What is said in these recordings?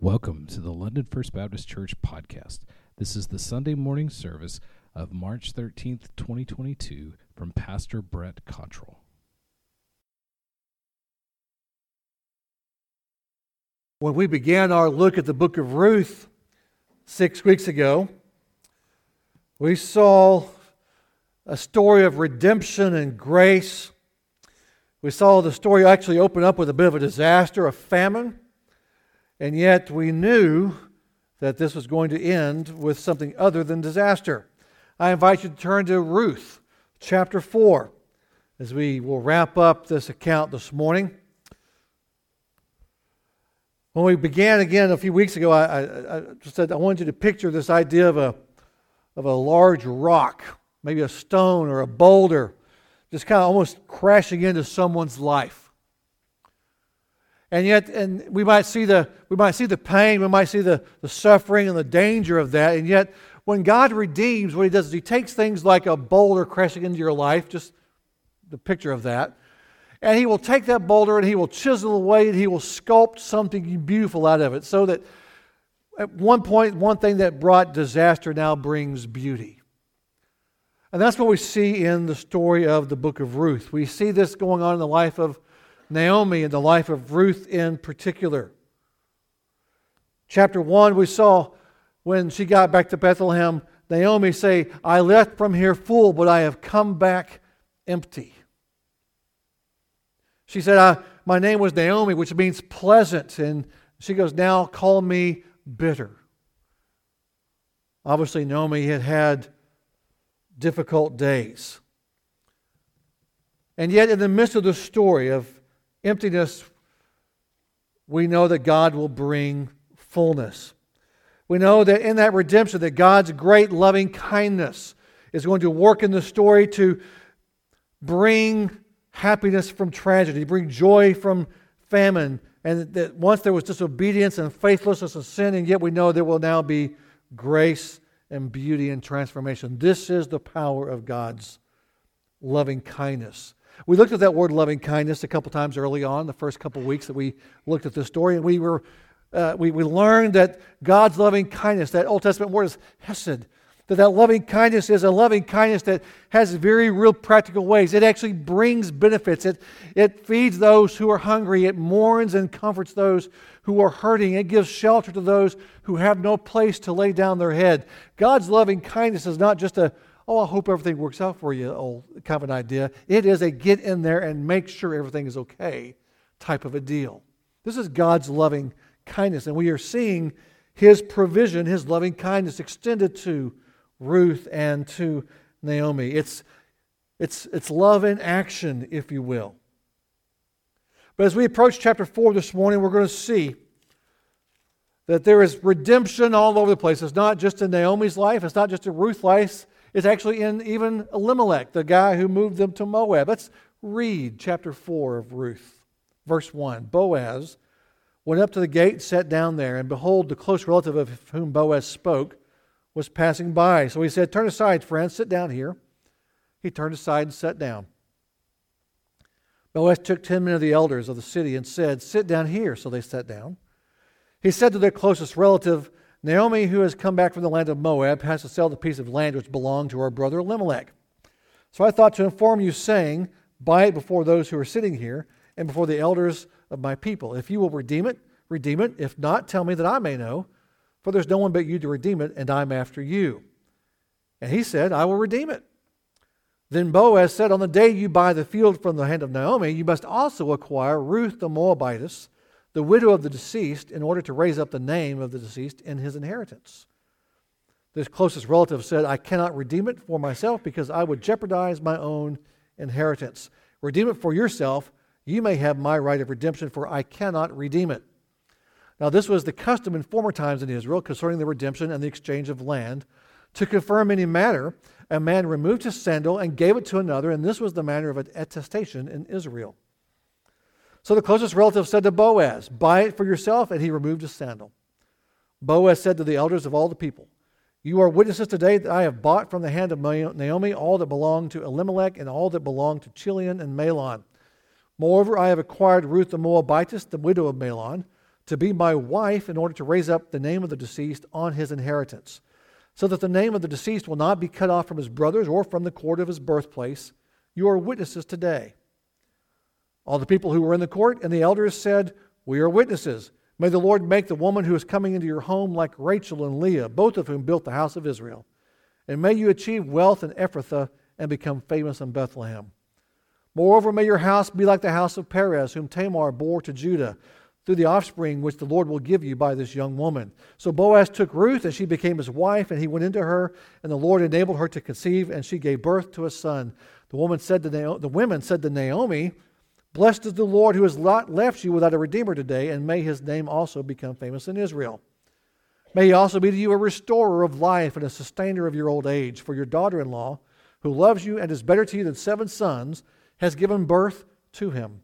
Welcome to the London First Baptist Church podcast. This is the Sunday morning service of March 13th, 2022, from Pastor Brett Cottrell. When we began our look at the book of Ruth six weeks ago, we saw a story of redemption and grace. We saw the story actually open up with a bit of a disaster, a famine. And yet we knew that this was going to end with something other than disaster. I invite you to turn to Ruth chapter 4 as we will wrap up this account this morning. When we began again a few weeks ago, I, I, I said I wanted you to picture this idea of a, of a large rock, maybe a stone or a boulder, just kind of almost crashing into someone's life. And yet, and we might see the we might see the pain, we might see the, the suffering and the danger of that. And yet, when God redeems, what he does is he takes things like a boulder crashing into your life, just the picture of that, and he will take that boulder and he will chisel away and he will sculpt something beautiful out of it. So that at one point, one thing that brought disaster now brings beauty. And that's what we see in the story of the book of Ruth. We see this going on in the life of Naomi and the life of Ruth in particular. Chapter 1, we saw when she got back to Bethlehem, Naomi say, I left from here full, but I have come back empty. She said, My name was Naomi, which means pleasant. And she goes, Now call me bitter. Obviously, Naomi had had difficult days. And yet, in the midst of the story of emptiness, we know that God will bring fullness. We know that in that redemption, that God's great loving kindness is going to work in the story to bring happiness from tragedy, bring joy from famine, and that once there was disobedience and faithlessness and sin, and yet we know there will now be grace and beauty and transformation. This is the power of God's loving kindness. We looked at that word loving kindness a couple times early on, the first couple weeks that we looked at this story, and we were uh, we, we learned that God's loving kindness, that Old Testament word is hesed, that that loving kindness is a loving kindness that has very real practical ways. It actually brings benefits. It, it feeds those who are hungry. It mourns and comforts those who are hurting. It gives shelter to those who have no place to lay down their head. God's loving kindness is not just a, oh, I hope everything works out for you, old kind of an idea. It is a get in there and make sure everything is okay type of a deal. This is God's loving kindness, and we are seeing His provision, His loving kindness extended to Ruth and to Naomi. It's, it's, it's love in action, if you will. But as we approach chapter 4 this morning, we're going to see that there is redemption all over the place. It's not just in Naomi's life, it's not just in Ruth's life, it's actually in even Elimelech, the guy who moved them to Moab. Let's read chapter 4 of Ruth, verse 1. Boaz went up to the gate, sat down there, and behold, the close relative of whom Boaz spoke was passing by. So he said, Turn aside, friend, sit down here. He turned aside and sat down. Boaz took ten men of the elders of the city and said, Sit down here. So they sat down. He said to their closest relative, Naomi, who has come back from the land of Moab, has to sell the piece of land which belonged to her brother Elimelech. So I thought to inform you, saying, Buy it before those who are sitting here and before the elders of my people. If you will redeem it, redeem it. If not, tell me that I may know. For there's no one but you to redeem it, and I'm after you. And he said, I will redeem it. Then Boaz said, On the day you buy the field from the hand of Naomi, you must also acquire Ruth the Moabitess the widow of the deceased in order to raise up the name of the deceased in his inheritance. This closest relative said, I cannot redeem it for myself because I would jeopardize my own inheritance. Redeem it for yourself. You may have my right of redemption, for I cannot redeem it. Now, this was the custom in former times in Israel concerning the redemption and the exchange of land. To confirm any matter, a man removed his sandal and gave it to another, and this was the manner of an attestation in Israel. So the closest relative said to Boaz, Buy it for yourself, and he removed his sandal. Boaz said to the elders of all the people, You are witnesses today that I have bought from the hand of Naomi all that belonged to Elimelech and all that belonged to Chilion and Mahlon. Moreover, I have acquired Ruth the Moabitess, the widow of Mahlon. to be my wife in order to raise up the name of the deceased on his inheritance, so that the name of the deceased will not be cut off from his brothers or from the court of his birthplace. You are witnesses today. All the people who were in the court and the elders said, We are witnesses. May the Lord make the woman who is coming into your home like Rachel and Leah, both of whom built the house of Israel. And may you achieve wealth in Ephrathah and become famous in Bethlehem. Moreover, may your house be like the house of Perez, whom Tamar bore to Judah, through the offspring which the Lord will give you by this young woman. So Boaz took Ruth, and she became his wife, and he went into her, and the Lord enabled her to conceive, and she gave birth to a son. The woman said to the women said to Naomi, Blessed is the Lord who has not left you without a redeemer today, and may his name also become famous in Israel. May he also be to you a restorer of life and a sustainer of your old age, for your daughter in law, who loves you and is better to you than seven sons, has given birth to him.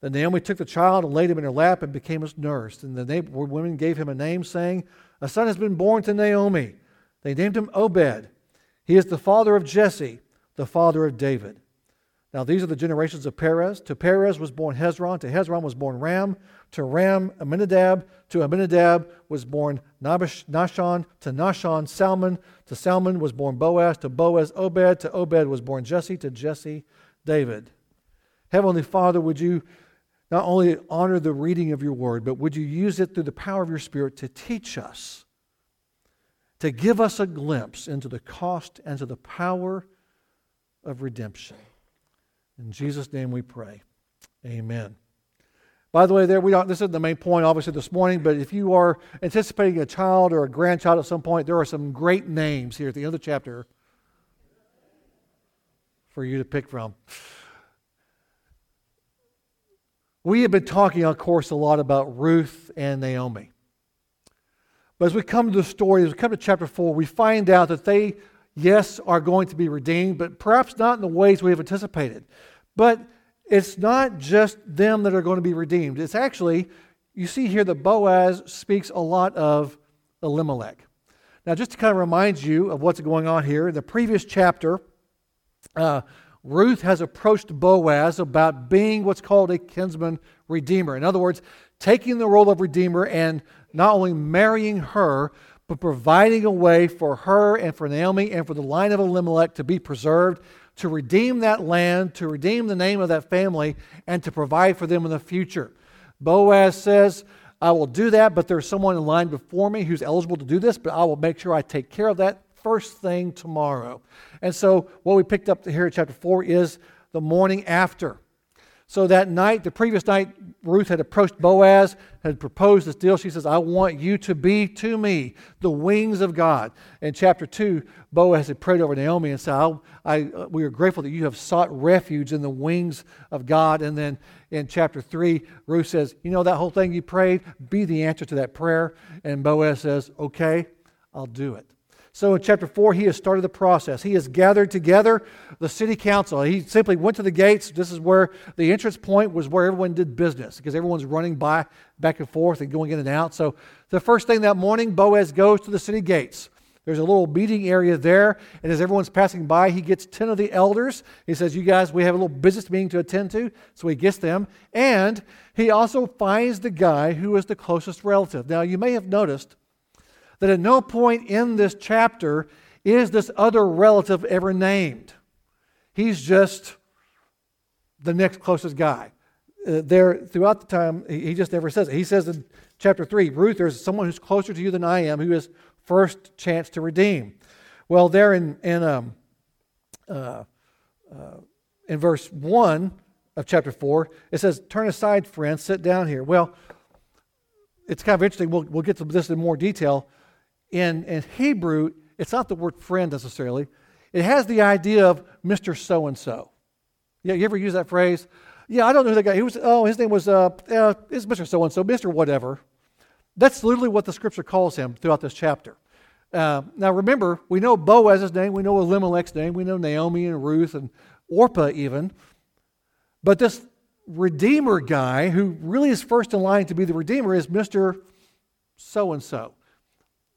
Then Naomi took the child and laid him in her lap and became his nurse. And the women gave him a name, saying, A son has been born to Naomi. They named him Obed. He is the father of Jesse, the father of David. Now, these are the generations of Perez. To Perez was born Hezron. To Hezron was born Ram. To Ram, Amminadab. To Amminadab was born Nahshon. To Nahshon, Salmon. To Salmon was born Boaz. To Boaz, Obed. To Obed was born Jesse. To Jesse, David. Heavenly Father, would you not only honor the reading of your word, but would you use it through the power of your Spirit to teach us, to give us a glimpse into the cost and to the power of redemption? In Jesus' name we pray. Amen. By the way, there we are, this isn't the main point, obviously, this morning, but if you are anticipating a child or a grandchild at some point, there are some great names here at the end of the chapter for you to pick from. We have been talking, of course, a lot about Ruth and Naomi. But as we come to the story, as we come to chapter 4, we find out that they yes, are going to be redeemed, but perhaps not in the ways we have anticipated. But it's not just them that are going to be redeemed. It's actually, you see here that Boaz speaks a lot of Elimelech. Now, just to kind of remind you of what's going on here, in the previous chapter, uh, Ruth has approached Boaz about being what's called a kinsman redeemer. In other words, taking the role of redeemer and not only marrying her, but providing a way for her and for Naomi and for the line of Elimelech to be preserved, to redeem that land, to redeem the name of that family, and to provide for them in the future. Boaz says, I will do that, but there's someone in line before me who's eligible to do this, but I will make sure I take care of that first thing tomorrow. And so, what we picked up here in chapter 4 is the morning after. So that night, the previous night, Ruth had approached Boaz, had proposed this deal. She says, I want you to be to me the wings of God. In chapter 2, Boaz had prayed over Naomi and said, I, I, We are grateful that you have sought refuge in the wings of God. And then in chapter 3, Ruth says, You know that whole thing you prayed? Be the answer to that prayer. And Boaz says, Okay, I'll do it. So in chapter 4, he has started the process. He has gathered together the city council. He simply went to the gates. This is where the entrance point was where everyone did business because everyone's running by back and forth and going in and out. So the first thing that morning, Boaz goes to the city gates. There's a little meeting area there, and as everyone's passing by, he gets 10 of the elders. He says, You guys, we have a little business meeting to attend to. So he gets them. And he also finds the guy who is the closest relative. Now, you may have noticed that at no point in this chapter is this other relative ever named. He's just the next closest guy. Uh, there, throughout the time, he, just never says it. He says in chapter 3 Ruth, there's someone who's closer to you than I am who has first chance to redeem. Well, there in, in, um, uh, uh, in verse 1 of chapter 4, it says, Turn aside, friends, sit down here. Well, it's kind of interesting. We'll, we'll get to this in more detail in, in Hebrew, it's not the word friend necessarily. It has the idea of Mr. So and so. Yeah, you ever use that phrase? Yeah, I don't know who that guy. He was. Oh, his name was. Uh, uh is Mr. So and so, Mr. Whatever. That's literally what the scripture calls him throughout this chapter. Uh, now remember, we know Boaz's name, we know Elimelech's name, we know Naomi and Ruth and Orpah even. But this Redeemer guy, who really is first in line to be the Redeemer, is Mr. So and so.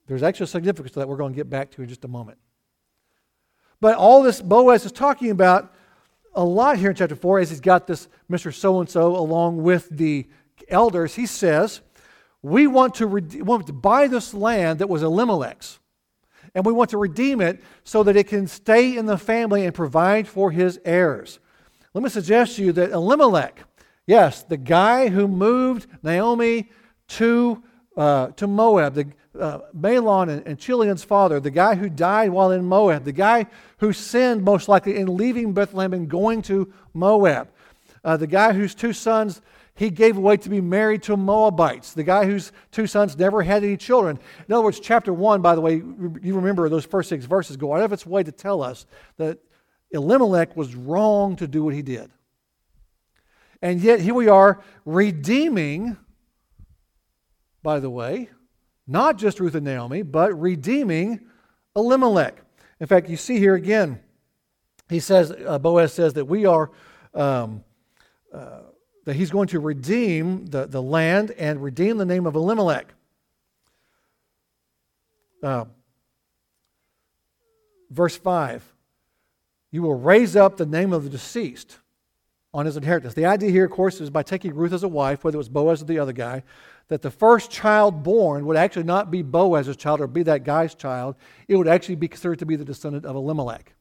There's extra significance to that we're going to get back to in just a moment. But all this Boaz is talking about a lot here in chapter 4 as he's got this Mr. So and so along with the elders. He says, we want to, want to buy this land that was Elimelech's, and we want to redeem it so that it can stay in the family and provide for his heirs. Let me suggest to you that Elimelech, yes, the guy who moved Naomi to, uh, to Moab, the, uh, Mahlon and, and Chilion's father, the guy who died while in Moab, the guy who sinned most likely in leaving Bethlehem and going to Moab, uh, the guy whose two sons he gave away to be married to Moabites, the guy whose two sons never had any children. In other words, chapter 1, by the way, you remember those first six verses go out of its way to tell us that Elimelech was wrong to do what he did. And yet, here we are redeeming, by the way, not just Ruth and Naomi, but redeeming Elimelech. In fact, you see here again, he says, uh, Boaz says that we are. Um, uh, that he's going to redeem the, the land and redeem the name of Elimelech. Uh, verse 5 You will raise up the name of the deceased on his inheritance. The idea here, of course, is by taking Ruth as a wife, whether it was Boaz or the other guy, that the first child born would actually not be Boaz's child or be that guy's child. It would actually be considered to be the descendant of Elimelech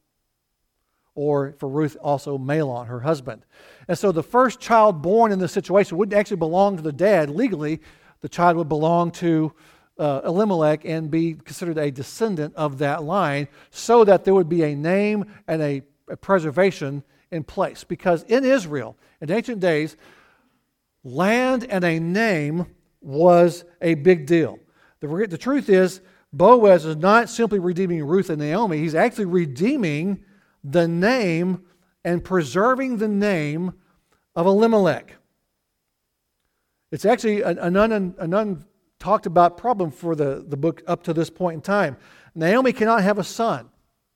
or for Ruth also Mahlon, her husband. And so the first child born in this situation wouldn't actually belong to the dad. Legally, the child would belong to uh, Elimelech and be considered a descendant of that line so that there would be a name and a, a preservation in place. Because in Israel, in ancient days, land and a name was a big deal. The, the truth is, Boaz is not simply redeeming Ruth and Naomi, he's actually redeeming the name and preserving the name of Elimelech. It's actually an, an, un, an untalked about problem for the, the book up to this point in time. Naomi cannot have a son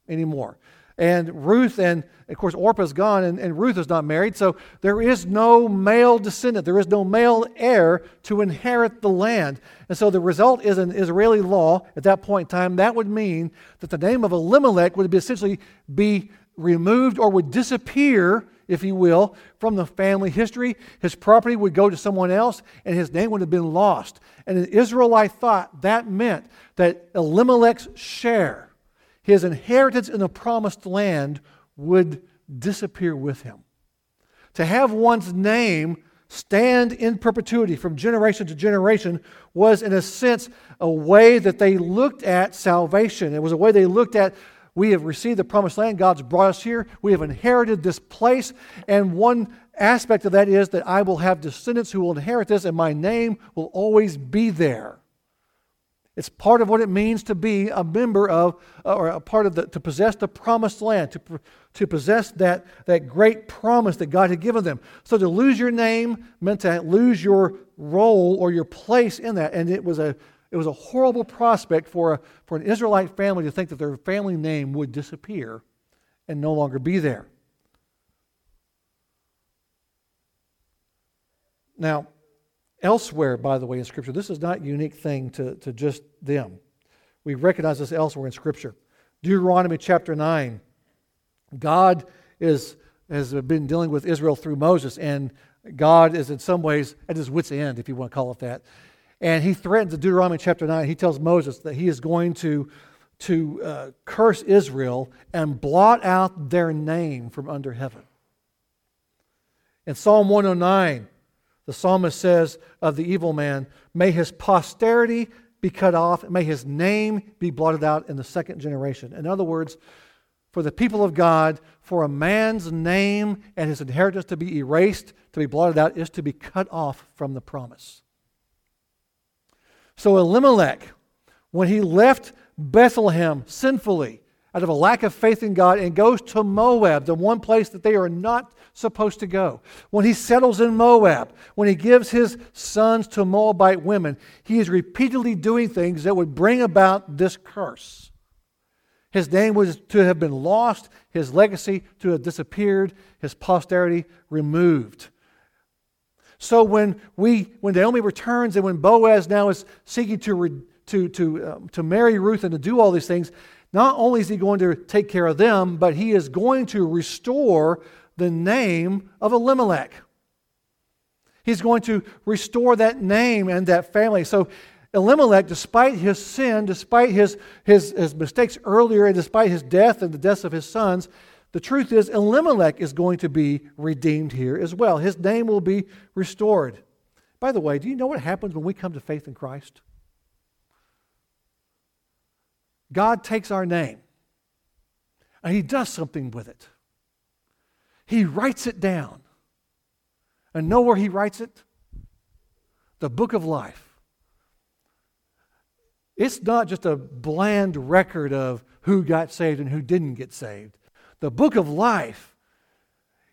anymore. And Ruth, and of course, Orpah's gone, and, and Ruth is not married, so there is no male descendant, there is no male heir to inherit the land. And so the result is an Israeli law at that point in time. That would mean that the name of Elimelech would be essentially be removed or would disappear, if you will, from the family history. His property would go to someone else, and his name would have been lost. And an Israelite thought that meant that Elimelech's share, his inheritance in the promised land, would disappear with him. To have one's name stand in perpetuity from generation to generation was, in a sense, a way that they looked at salvation. It was a way they looked at we have received the promised land. God's brought us here. We have inherited this place. And one aspect of that is that I will have descendants who will inherit this, and my name will always be there. It's part of what it means to be a member of, uh, or a part of the, to possess the promised land, to, to possess that, that great promise that God had given them. So to lose your name meant to lose your role or your place in that. And it was a it was a horrible prospect for, a, for an Israelite family to think that their family name would disappear and no longer be there. Now, elsewhere, by the way, in Scripture, this is not a unique thing to, to just them. We recognize this elsewhere in Scripture. Deuteronomy chapter 9. God is, has been dealing with Israel through Moses, and God is in some ways at his wits' end, if you want to call it that. And he threatens in Deuteronomy chapter 9, he tells Moses that he is going to, to uh, curse Israel and blot out their name from under heaven. In Psalm 109, the psalmist says of the evil man, May his posterity be cut off, and may his name be blotted out in the second generation. In other words, for the people of God, for a man's name and his inheritance to be erased, to be blotted out, is to be cut off from the promise. So Elimelech, when he left Bethlehem sinfully out of a lack of faith in God and goes to Moab, the one place that they are not supposed to go, when he settles in Moab, when he gives his sons to Moabite women, he is repeatedly doing things that would bring about this curse. His name was to have been lost, his legacy to have disappeared, his posterity removed. So when we, when Naomi returns and when Boaz now is seeking to, re, to, to, um, to marry Ruth and to do all these things, not only is he going to take care of them, but he is going to restore the name of Elimelech. He's going to restore that name and that family. So Elimelech, despite his sin, despite his, his, his mistakes earlier, and despite his death and the deaths of his sons, the truth is Elimelech is going to be redeemed here as well. His name will be restored. By the way, do you know what happens when we come to faith in Christ? God takes our name and He does something with it. He writes it down. And know where He writes it? The book of life. It's not just a bland record of who got saved and who didn't get saved. The book of life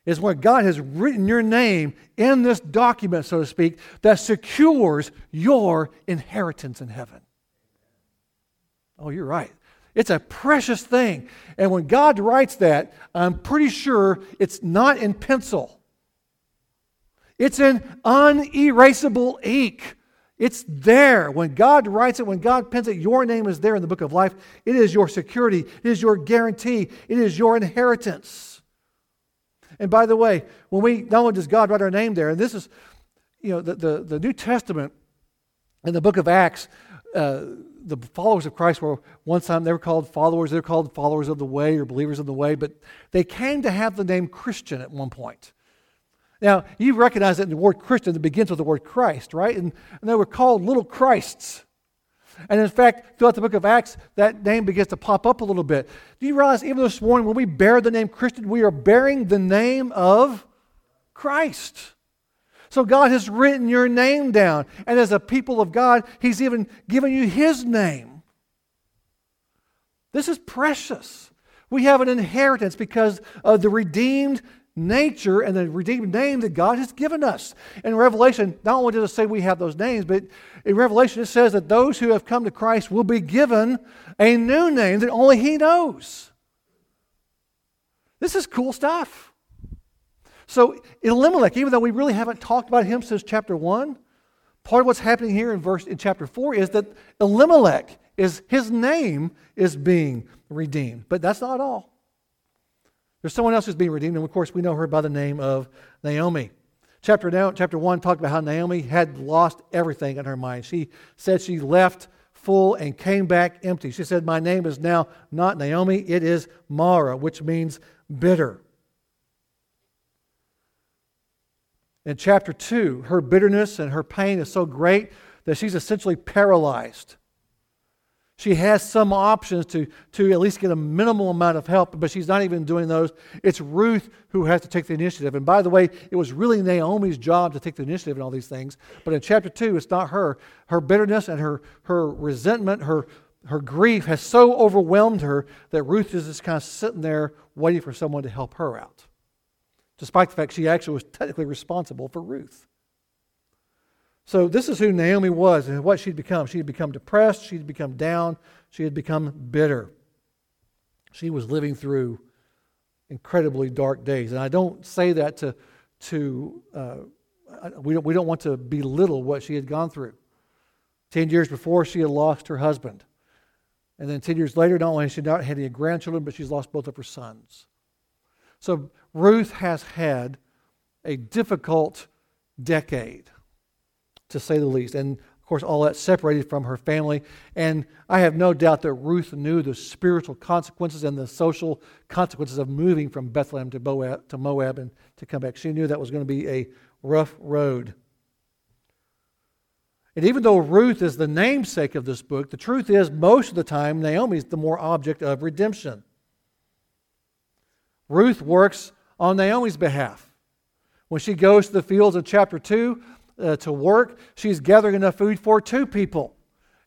is where God has written your name in this document, so to speak, that secures your inheritance in heaven. Oh, you're right. It's a precious thing. And when God writes that, I'm pretty sure it's not in pencil, it's in unerasable ink. It's there. When God writes it, when God pens it, your name is there in the book of life. It is your security, it is your guarantee, it is your inheritance. And by the way, when we not only does God write our name there, and this is, you know, the, the, the New Testament in the book of Acts, uh, the followers of Christ were one time they were called followers, they were called followers of the way or believers of the way, but they came to have the name Christian at one point. Now, you recognize that in the word Christian that begins with the word Christ, right? And, and they were called little Christs. And in fact, throughout the book of Acts, that name begins to pop up a little bit. Do you realize even this morning when we bear the name Christian, we are bearing the name of Christ? So God has written your name down. And as a people of God, He's even given you His name. This is precious. We have an inheritance because of the redeemed nature and the redeemed name that God has given us. In Revelation, not only does it say we have those names, but in Revelation it says that those who have come to Christ will be given a new name that only He knows. This is cool stuff. So, Elimelech, even though we really haven't talked about him since chapter 1, part of what's happening here in verse in chapter 4 is that Elimelech is his name is being redeemed. But that's not all. There's someone else who's being redeemed, and of course, we know her by the name of Naomi. Chapter, now, chapter 1 talked about how Naomi had lost everything in her mind. She said she left full and came back empty. She said, My name is now not Naomi, it is Mara, which means bitter. In chapter 2, her bitterness and her pain is so great that she's essentially paralyzed. She has some options to, to at least get a minimal amount of help, but she's not even doing those. It's Ruth who has to take the initiative. And by the way, it was really Naomi's job to take the initiative in all these things. But in chapter 2, it's not her. Her bitterness and her, her resentment, her, her grief has so overwhelmed her that Ruth is just kind of sitting there waiting for someone to help her out, despite the fact she actually was technically responsible for Ruth. So, this is who Naomi was and what she'd become. She had become depressed, she had become down, she had become bitter. She was living through incredibly dark days. And I don't say that to, to uh, we, don't, we don't want to belittle what she had gone through. Ten years before, she had lost her husband. And then 10 years later, not only has she not had any grandchildren, but she's lost both of her sons. So Ruth has had a difficult decade to say the least. And of course, all that separated from her family. And I have no doubt that Ruth knew the spiritual consequences and the social consequences of moving from Bethlehem to Moab, to Moab and to come back. She knew that was going to be a rough road. And even though Ruth is the namesake of this book, the truth is, most of the time, Naomi is the more object of redemption. Ruth works on Naomi's behalf. When she goes to the fields in chapter 2, uh, to work, she's gathering enough food for two people.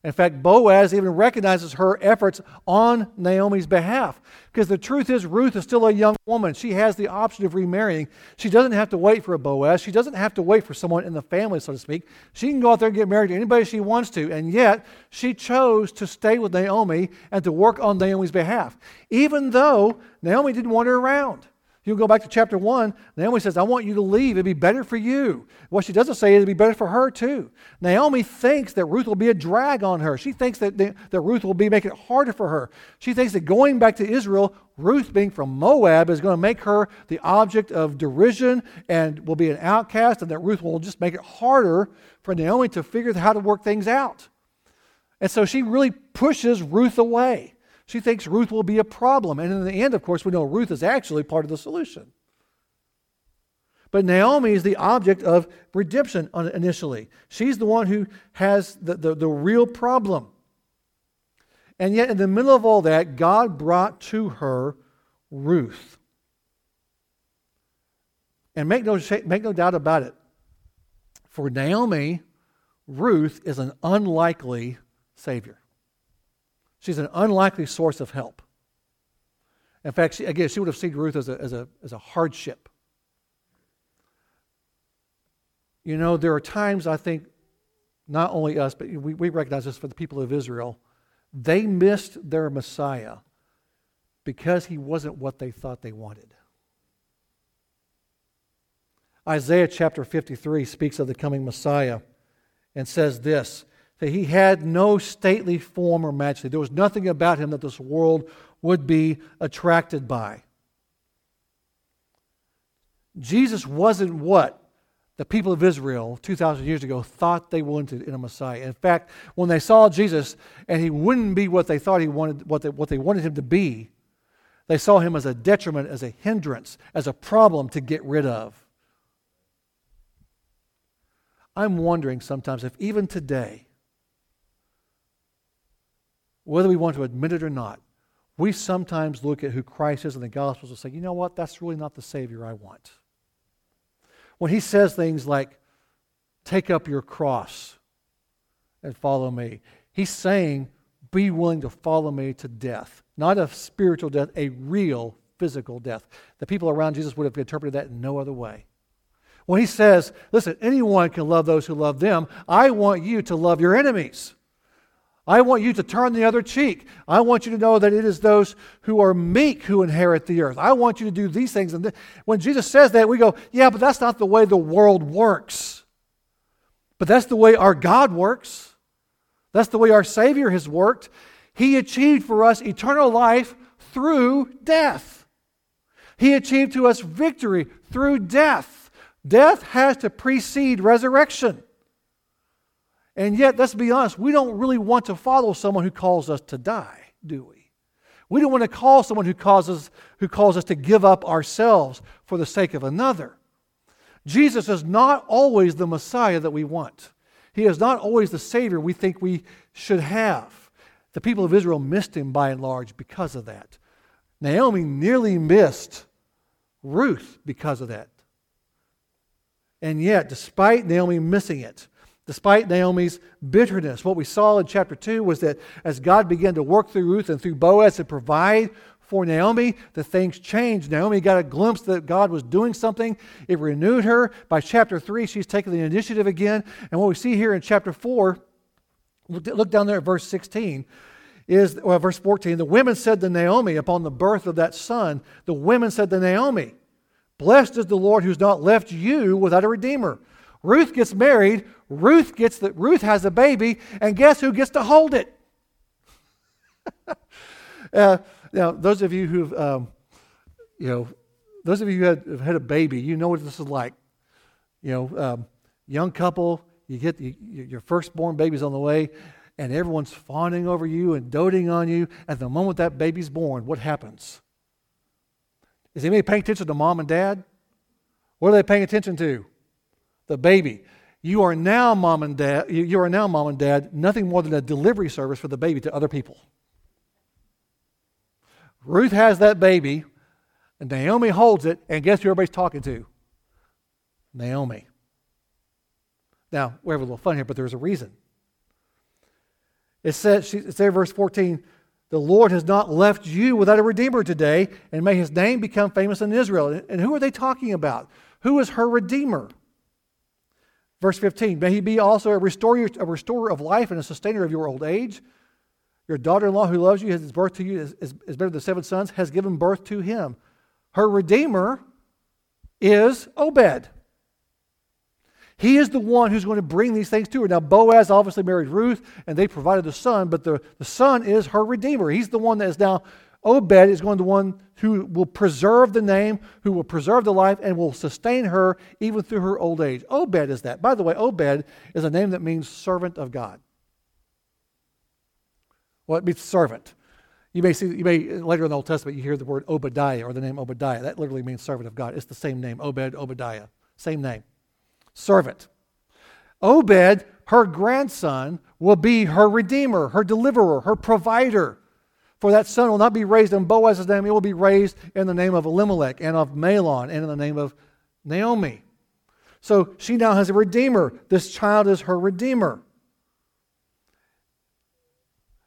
In fact, Boaz even recognizes her efforts on Naomi's behalf. Because the truth is, Ruth is still a young woman. She has the option of remarrying. She doesn't have to wait for a Boaz. She doesn't have to wait for someone in the family, so to speak. She can go out there and get married to anybody she wants to. And yet, she chose to stay with Naomi and to work on Naomi's behalf, even though Naomi didn't want her around. You go back to chapter 1, Naomi says, I want you to leave. It'd be better for you. What she doesn't say is it'd be better for her too. Naomi thinks that Ruth will be a drag on her. She thinks that, that Ruth will be making it harder for her. She thinks that going back to Israel, Ruth being from Moab, is going to make her the object of derision and will be an outcast, and that Ruth will just make it harder for Naomi to figure out how to work things out. And so she really pushes Ruth away. She thinks Ruth will be a problem. And in the end, of course, we know Ruth is actually part of the solution. But Naomi is the object of redemption initially. She's the one who has the, the, the, real problem. And yet, in the middle of all that, God brought to her Ruth. And make no, make no doubt about it, for Naomi, Ruth is an unlikely Savior. She's an unlikely source of help. In fact, she, again, she would have seen Ruth as a, as, a, as a hardship. You know, there are times I think, not only us, but we, we recognize this for the people of Israel, they missed their Messiah because he wasn't what they thought they wanted. Isaiah chapter 53 speaks of the coming Messiah and says this that he had no stately form or majesty. There was nothing about him that this world would be attracted by. Jesus wasn't what the people of Israel 2,000 years ago thought they wanted in a Messiah. In fact, when they saw Jesus and he wouldn't be what they thought he wanted, what they, what they wanted him to be, they saw him as a detriment, as a hindrance, as a problem to get rid of. I'm wondering sometimes if even today, whether we want to admit it or not, we sometimes look at who Christ is in the Gospels and say, you know what, that's really not the Savior I want. When he says things like, take up your cross and follow me, he's saying, be willing to follow me to death. Not a spiritual death, a real physical death. The people around Jesus would have interpreted that in no other way. When he says, listen, anyone can love those who love them, I want you to love your enemies. I want you to turn the other cheek. I want you to know that it is those who are meek who inherit the earth. I want you to do these things. And when Jesus says that, we go, yeah, but that's not the way the world works. But that's the way our God works. That's the way our Savior has worked. He achieved for us eternal life through death. He achieved to us victory through death. Death has to precede resurrection. And yet, let's be honest, we don't really want to follow someone who calls us to die, do we? We don't want to call someone who causes who calls us to give up ourselves for the sake of another. Jesus is not always the Messiah that we want. He is not always the Savior we think we should have. The people of Israel missed him by and large because of that. Naomi nearly missed Ruth because of that. And yet, despite Naomi missing it, Despite Naomi's bitterness, what we saw in chapter 2 was that as God began to work through Ruth and through Boaz to provide for Naomi, the things changed. Naomi got a glimpse that God was doing something. It renewed her. By chapter 3, she's taken the initiative again. And what we see here in chapter 4, look, look down there at verse 16, is, well, verse 14, the women said to Naomi upon the birth of that son, the women said to Naomi, Blessed is the Lord who's not left you without a redeemer. Ruth gets married. Ruth gets the, Ruth has a baby, and guess who gets to hold it? uh, now, those of you who've, um, you know, those of you who have had a baby, you know what this is like. You know, um, young couple, you get your firstborn baby's on the way, and everyone's fawning over you and doting on you. At the moment that baby's born, what happens? Is anybody paying attention to mom and dad? What are they paying attention to? the baby. You are now mom and dad, you are now mom and dad, nothing more than a delivery service for the baby to other people. Ruth has that baby, and Naomi holds it, and guess who everybody's talking to? Naomi. Now, we have a little fun here, but there's a reason. It says, it says verse 14, the Lord has not left you without a redeemer today, and may his name become famous in Israel. And who are they talking about? Who is her redeemer? Verse 15 May he be also a restorer, a restorer of life and a sustainer of your old age. Your daughter in law who loves you, has birth to you, is, is, is better than seven sons, has given birth to him. Her Redeemer is Obed. He is the one who's going to bring these things to her. Now, Boaz obviously married Ruth, and they provided the son, but the, the son is her Redeemer. He's the one that is now, Obed is going to one who will preserve the name, who will preserve the life, and will sustain her even through her old age. Obed is that. By the way, Obed is a name that means servant of God. Well, it means servant. You may see, you may later in the Old Testament, you hear the word Obadiah or the name Obadiah. That literally means servant of God. It's the same name, Obed, Obadiah, same name, servant. Obed, her grandson, will be her redeemer, her deliverer, her provider. For that son will not be raised in Boaz's name, it will be raised in the name of Elimelech and of Mahlon and in the name of Naomi. So she now has a redeemer. This child is her redeemer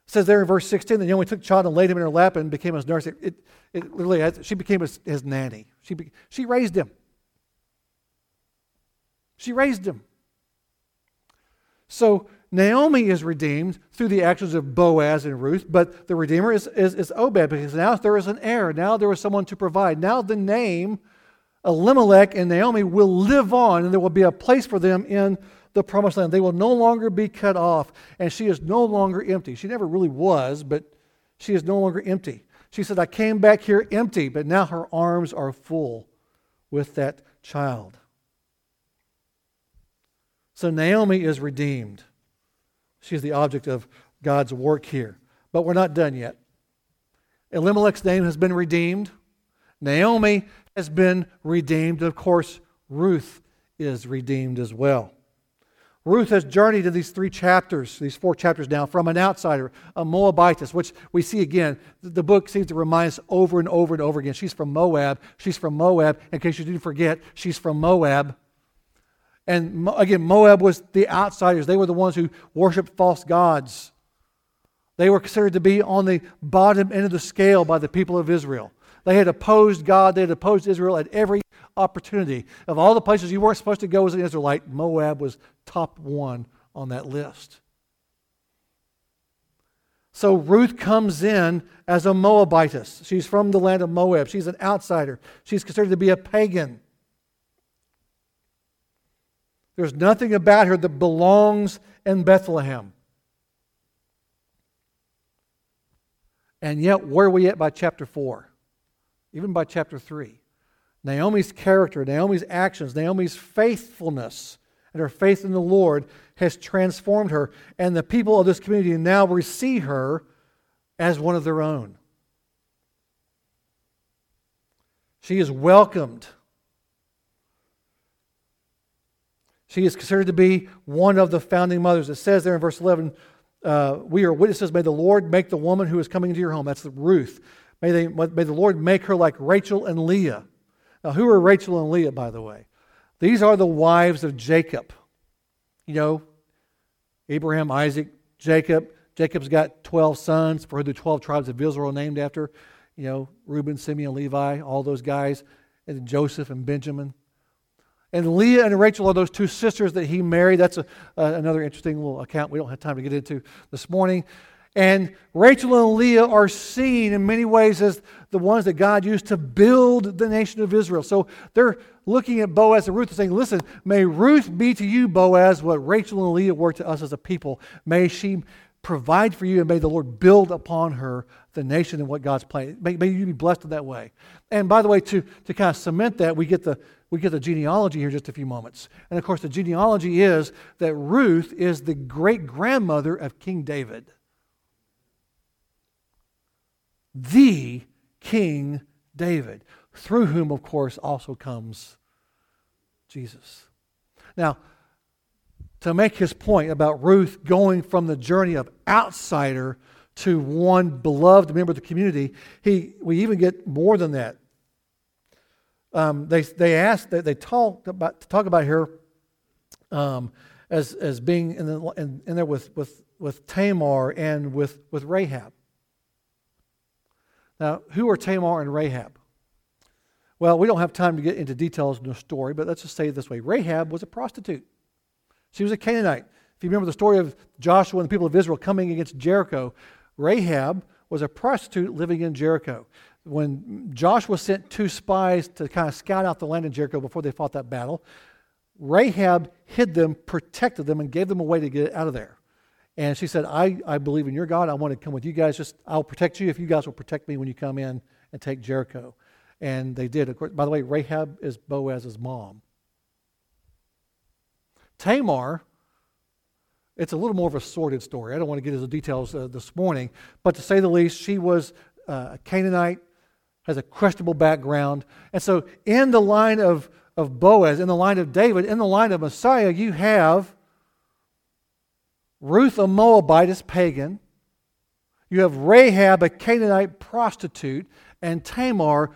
It says there in verse 16 that Naomi took the child and laid him in her lap and became his nurse. It, it, it literally, she became his, his nanny. She, be, she raised him. She raised him. So Naomi is redeemed through the actions of Boaz and Ruth, but the Redeemer is, is, is Obed because now there is an heir. Now there is someone to provide. Now the name Elimelech and Naomi will live on, and there will be a place for them in the promised land. They will no longer be cut off, and she is no longer empty. She never really was, but she is no longer empty. She said, I came back here empty, but now her arms are full with that child. So Naomi is redeemed. She's the object of God's work here. But we're not done yet. Elimelech's name has been redeemed. Naomi has been redeemed. Of course, Ruth is redeemed as well. Ruth has journeyed in these three chapters, these four chapters now, from an outsider, a Moabitess, which we see again. The book seems to remind us over and over and over again. She's from Moab. She's from Moab. In case you didn't forget, she's from Moab. And again, Moab was the outsiders. They were the ones who worshiped false gods. They were considered to be on the bottom end of the scale by the people of Israel. They had opposed God, they had opposed Israel at every opportunity. Of all the places you weren't supposed to go as an Israelite, Moab was top one on that list. So Ruth comes in as a Moabitess. She's from the land of Moab. She's an outsider. She's considered to be a pagan. There's nothing about her that belongs in Bethlehem. And yet, where are we at by chapter 4? Even by chapter 3. Naomi's character, Naomi's actions, Naomi's faithfulness, and her faith in the Lord has transformed her. And the people of this community now receive her as one of their own. She is welcomed. She is considered to be one of the founding mothers. It says there in verse 11, uh, We are witnesses. May the Lord make the woman who is coming into your home, that's Ruth, may, they, may the Lord make her like Rachel and Leah now, who are Rachel and Leah, by the way? These are the wives of Jacob. You know, Abraham, Isaac, Jacob. Jacob's got 12 sons for who the 12 tribes of Israel are named after. You know, Reuben, Simeon, Levi, all those guys, and Joseph and Benjamin. And Leah and Rachel are those two sisters that he married. That's a, uh, another interesting little account we don't have time to get into this morning. And Rachel and Leah are seen in many ways as the ones that God used to build the nation of Israel. So they're looking at Boaz and Ruth and saying, Listen, may Ruth be to you, Boaz, what Rachel and Leah were to us as a people. May she provide for you and may the Lord build upon her the nation and what God's plan. May, may you be blessed in that way. And by the way, to, to kind of cement that, we get the we get the genealogy here in just a few moments. And of course, the genealogy is that Ruth is the great grandmother of King David the King David, through whom, of course, also comes Jesus. Now, to make his point about Ruth going from the journey of outsider to one beloved member of the community, he, we even get more than that. Um, they, they asked, they, they talked about, talk about her um, as, as being in, the, in, in there with, with, with Tamar and with, with Rahab. Now, who are Tamar and Rahab? Well, we don't have time to get into details in the story, but let's just say it this way Rahab was a prostitute. She was a Canaanite. If you remember the story of Joshua and the people of Israel coming against Jericho, Rahab was a prostitute living in Jericho. When Joshua sent two spies to kind of scout out the land of Jericho before they fought that battle, Rahab hid them, protected them, and gave them a way to get out of there. And she said, I, I believe in your God. I want to come with you guys. Just I'll protect you if you guys will protect me when you come in and take Jericho. And they did. Of course, by the way, Rahab is Boaz's mom. Tamar, it's a little more of a sordid story. I don't want to get into the details uh, this morning, but to say the least, she was uh, a Canaanite, has a questionable background. And so, in the line of, of Boaz, in the line of David, in the line of Messiah, you have Ruth, a Moabite, is pagan. You have Rahab, a Canaanite prostitute, and Tamar,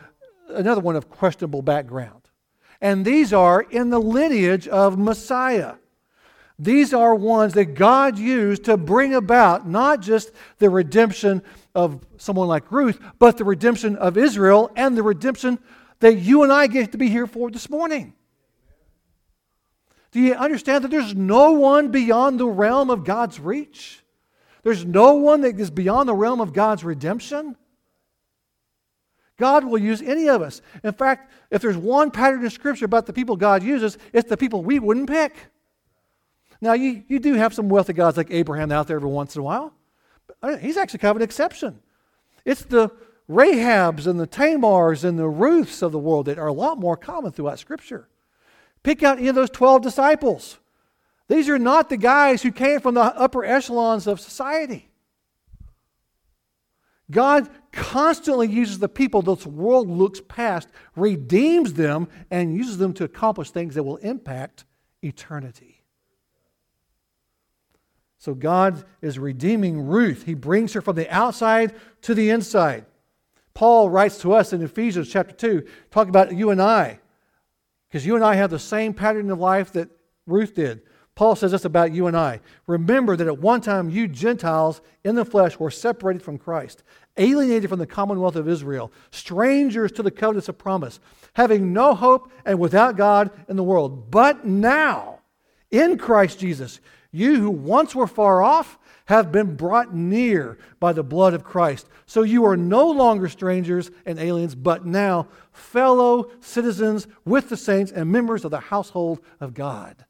another one of questionable background. And these are in the lineage of Messiah. These are ones that God used to bring about not just the redemption of someone like Ruth, but the redemption of Israel and the redemption that you and I get to be here for this morning. Do you understand that there's no one beyond the realm of God's reach? There's no one that is beyond the realm of God's redemption. God will use any of us. In fact, if there's one pattern in Scripture about the people God uses, it's the people we wouldn't pick. Now, you, you do have some wealthy guys like Abraham out there every once in a while, but uh, he's actually kind of an exception. It's the Rahabs and the Tamars and the Ruths of the world that are a lot more common throughout Scripture. Pick out any of those 12 disciples. These are not the guys who came from the upper echelons of society. God constantly uses the people this world looks past, redeems them, and uses them to accomplish things that will impact eternity. So God is redeeming Ruth. He brings her from the outside to the inside. Paul writes to us in Ephesians chapter 2, talking about you and I. Because you and I have the same pattern of life that Ruth did. Paul says this about you and I. Remember that at one time you Gentiles in the flesh were separated from Christ, alienated from the commonwealth of Israel, strangers to the covenants of promise, having no hope and without God in the world. But now, in Christ Jesus, you who once were far off have been brought near by the blood of Christ. So you are no longer strangers and aliens, but now fellow citizens with the saints and members of the household of God.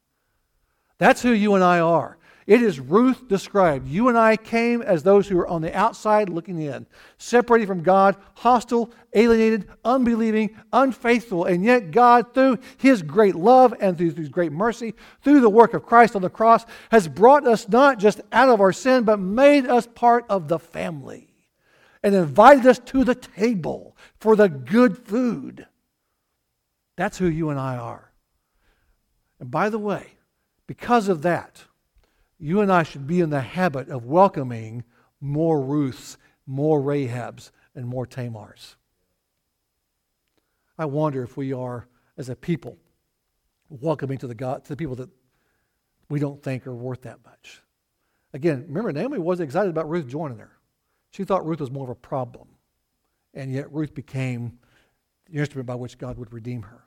That's who you and I are. It is Ruth described. You and I came as those who are on the outside looking in, separated from God, hostile, alienated, unbelieving, unfaithful. And yet, God, through His great love and through His great mercy, through the work of Christ on the cross, has brought us not just out of our sin, but made us part of the family and invited us to the table for the good food. That's who you and I are. And by the way, because of that, you and I should be in the habit of welcoming more Ruths, more Rahabs, and more Tamars. I wonder if we are, as a people, welcoming to the, God, to the people that we don't think are worth that much. Again, remember, Naomi was excited about Ruth joining her. She thought Ruth was more of a problem. And yet, Ruth became the instrument by which God would redeem her.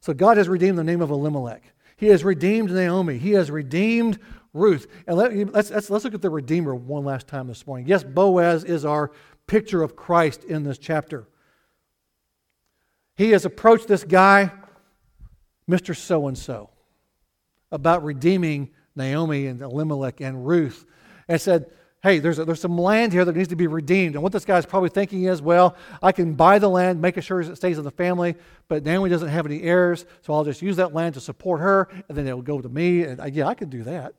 So, God has redeemed the name of Elimelech. He has redeemed Naomi. He has redeemed Ruth. And let, us let's, let's look at the Redeemer one last time this morning. Yes, Boaz is our picture of Christ in this chapter. He has approached this guy, Mr. So and so, about redeeming Naomi and Elimelech and Ruth, and said, hey, there's, a, there's some land here that needs to be redeemed. And what this guy's probably thinking is, well, I can buy the land, make sure it stays in the family, but Naomi doesn't have any heirs, so I'll just use that land to support her, and then it'll go to me. And I, yeah, I can do that.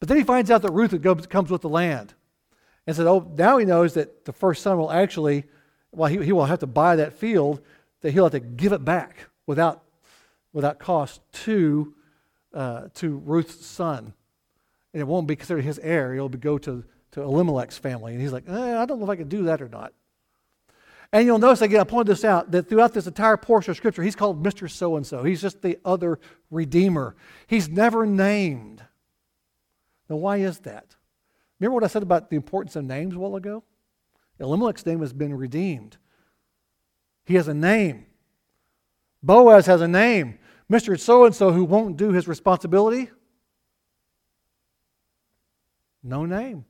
But then he finds out that Ruth comes with the land. And said, oh, now he knows that the first son will actually, well, he, he will have to buy that field, that he'll have to give it back without, without cost to, uh, to Ruth's son. And it won't be considered his heir. It'll go to to Elimelech's family. And he's like, eh, I don't know if I can do that or not. And you'll notice again, I pointed this out, that throughout this entire portion of Scripture, he's called Mr. So and so. He's just the other Redeemer. He's never named. Now, why is that? Remember what I said about the importance of names a while ago? Elimelech's name has been redeemed. He has a name. Boaz has a name. Mr. So and so who won't do his responsibility? No name.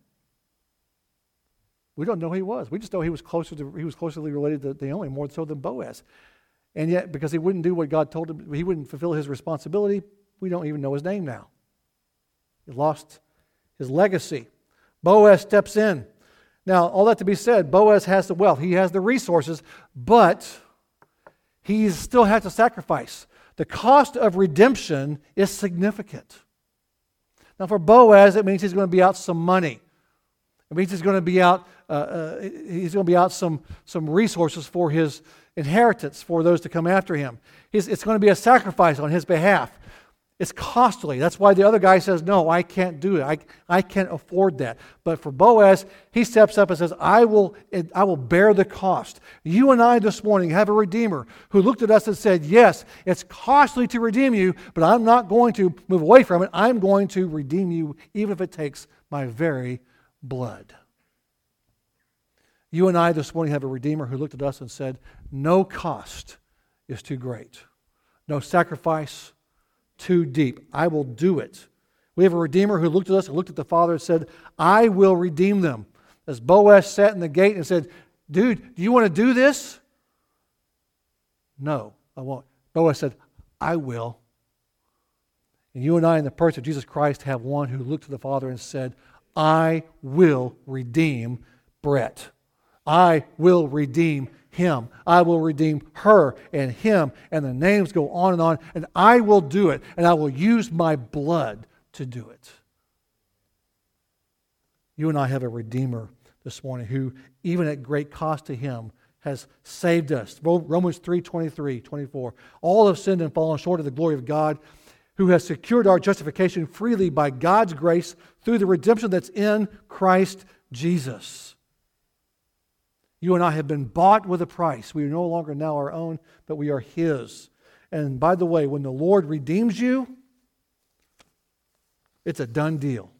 We don't know who he was. We just know he was closer to, he was closely related to Naomi more so than Boaz. And yet, because he wouldn't do what God told him, he wouldn't fulfill his responsibility, we don't even know his name now. He lost his legacy. Boaz steps in. Now, all that to be said, Boaz has the wealth, he has the resources, but he still has to sacrifice. The cost of redemption is significant. Now, for Boaz, it means he's going to be out some money. It means he's going to be out. Uh, uh, he's going to be out some some resources for his inheritance for those to come after him. He's, it's going to be a sacrifice on his behalf. It's costly. That's why the other guy says, No, I can't do it. I, I can't afford that. But for Boaz, he steps up and says, I will, I will bear the cost. You and I this morning have a Redeemer who looked at us and said, Yes, it's costly to redeem you, but I'm not going to move away from it. I'm going to redeem you, even if it takes my very blood. You and I this morning have a Redeemer who looked at us and said, No cost is too great, no sacrifice too deep. I will do it. We have a Redeemer who looked at us and looked at the Father and said, I will redeem them. As Boaz sat in the gate and said, Dude, do you want to do this? No, I won't. Boaz said, I will. And you and I, in the person of Jesus Christ, have one who looked to the Father and said, I will redeem Brett. I will redeem him. I will redeem her and him. And the names go on and on. And I will do it. And I will use my blood to do it. You and I have a Redeemer this morning who, even at great cost to him, has saved us. Romans 3 23, 24. All have sinned and fallen short of the glory of God, who has secured our justification freely by God's grace through the redemption that's in Christ Jesus. You and I have been bought with a price. We are no longer now our own, but we are His. And by the way, when the Lord redeems you, it's a done deal.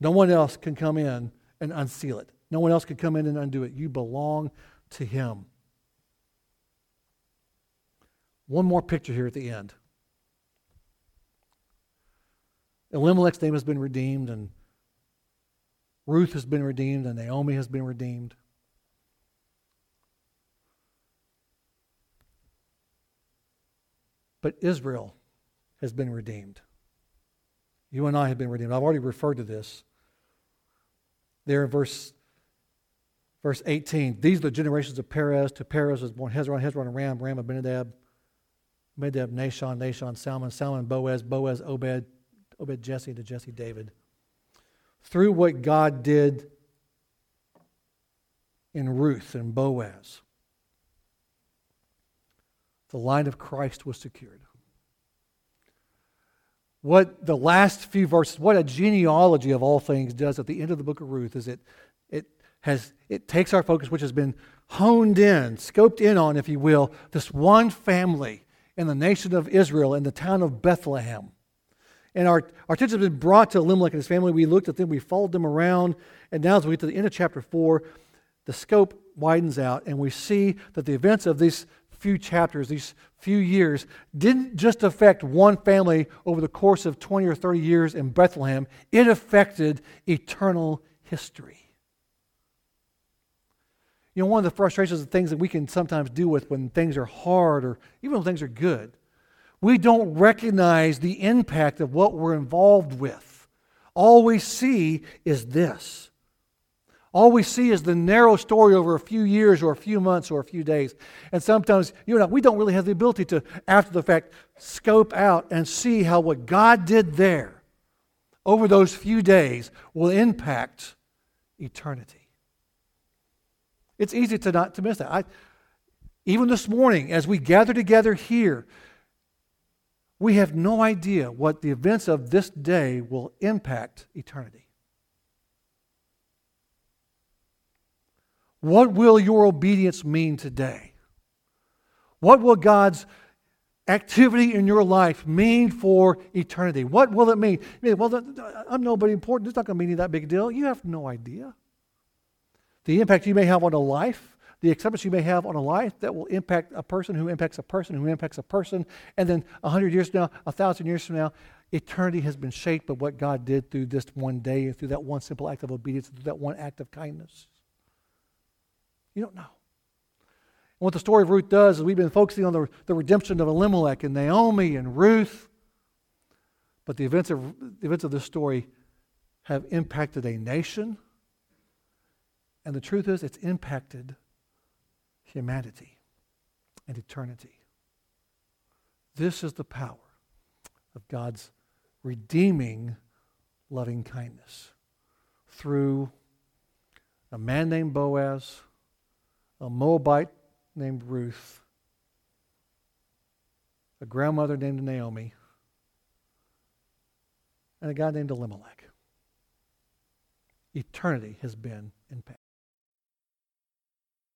No one else can come in and unseal it. No one else can come in and undo it. You belong to Him. One more picture here at the end. Elimelech's name has been redeemed, and Ruth has been redeemed, and Naomi has been redeemed. But Israel has been redeemed. You and I have been redeemed. I've already referred to this. There in verse, verse 18. These are the generations of Perez. To Perez was born Hezron, Hezron, and Ram, Ram, Abinadab, Abinadab, Nahshon, Nahshon, Salmon, Salmon, Boaz, Boaz, Obed, Obed, Jesse, to Jesse, David. Through what God did in Ruth and Boaz, the line of Christ was secured. What the last few verses, what a genealogy of all things does at the end of the book of Ruth is it, it, has, it takes our focus, which has been honed in, scoped in on, if you will, this one family in the nation of Israel in the town of Bethlehem. And our, our attention has been brought to Elimelech and his family. We looked at them, we followed them around, and now as we get to the end of chapter 4, the scope widens out, and we see that the events of these few chapters, these few years, didn't just affect one family over the course of 20 or 30 years in Bethlehem, it affected eternal history. You know, one of the frustrations of things that we can sometimes deal with when things are hard or even when things are good, we don't recognize the impact of what we're involved with. All we see is this all we see is the narrow story over a few years or a few months or a few days. And sometimes, you know, we don't really have the ability to, after the fact, scope out and see how what God did there over those few days will impact eternity. It's easy to not to miss that. I, even this morning, as we gather together here, we have no idea what the events of this day will impact eternity. What will your obedience mean today? What will God's activity in your life mean for eternity? What will it mean? Well, I'm nobody important. It's not going to mean that big deal. You have no idea. The impact you may have on a life, the acceptance you may have on a life that will impact a person who impacts a person who impacts a person. And then a hundred years from now, a thousand years from now, eternity has been shaped by what God did through this one day and through that one simple act of obedience, through that one act of kindness. You don't know. And what the story of Ruth does is we've been focusing on the, the redemption of Elimelech and Naomi and Ruth. But the events of, the events of this story have impacted a nation. And the truth is, it's impacted humanity and eternity. This is the power of God's redeeming loving kindness through a man named Boaz, a Moabite named Ruth, a grandmother named Naomi, and a guy named Elimelech. Eternity has been impacted.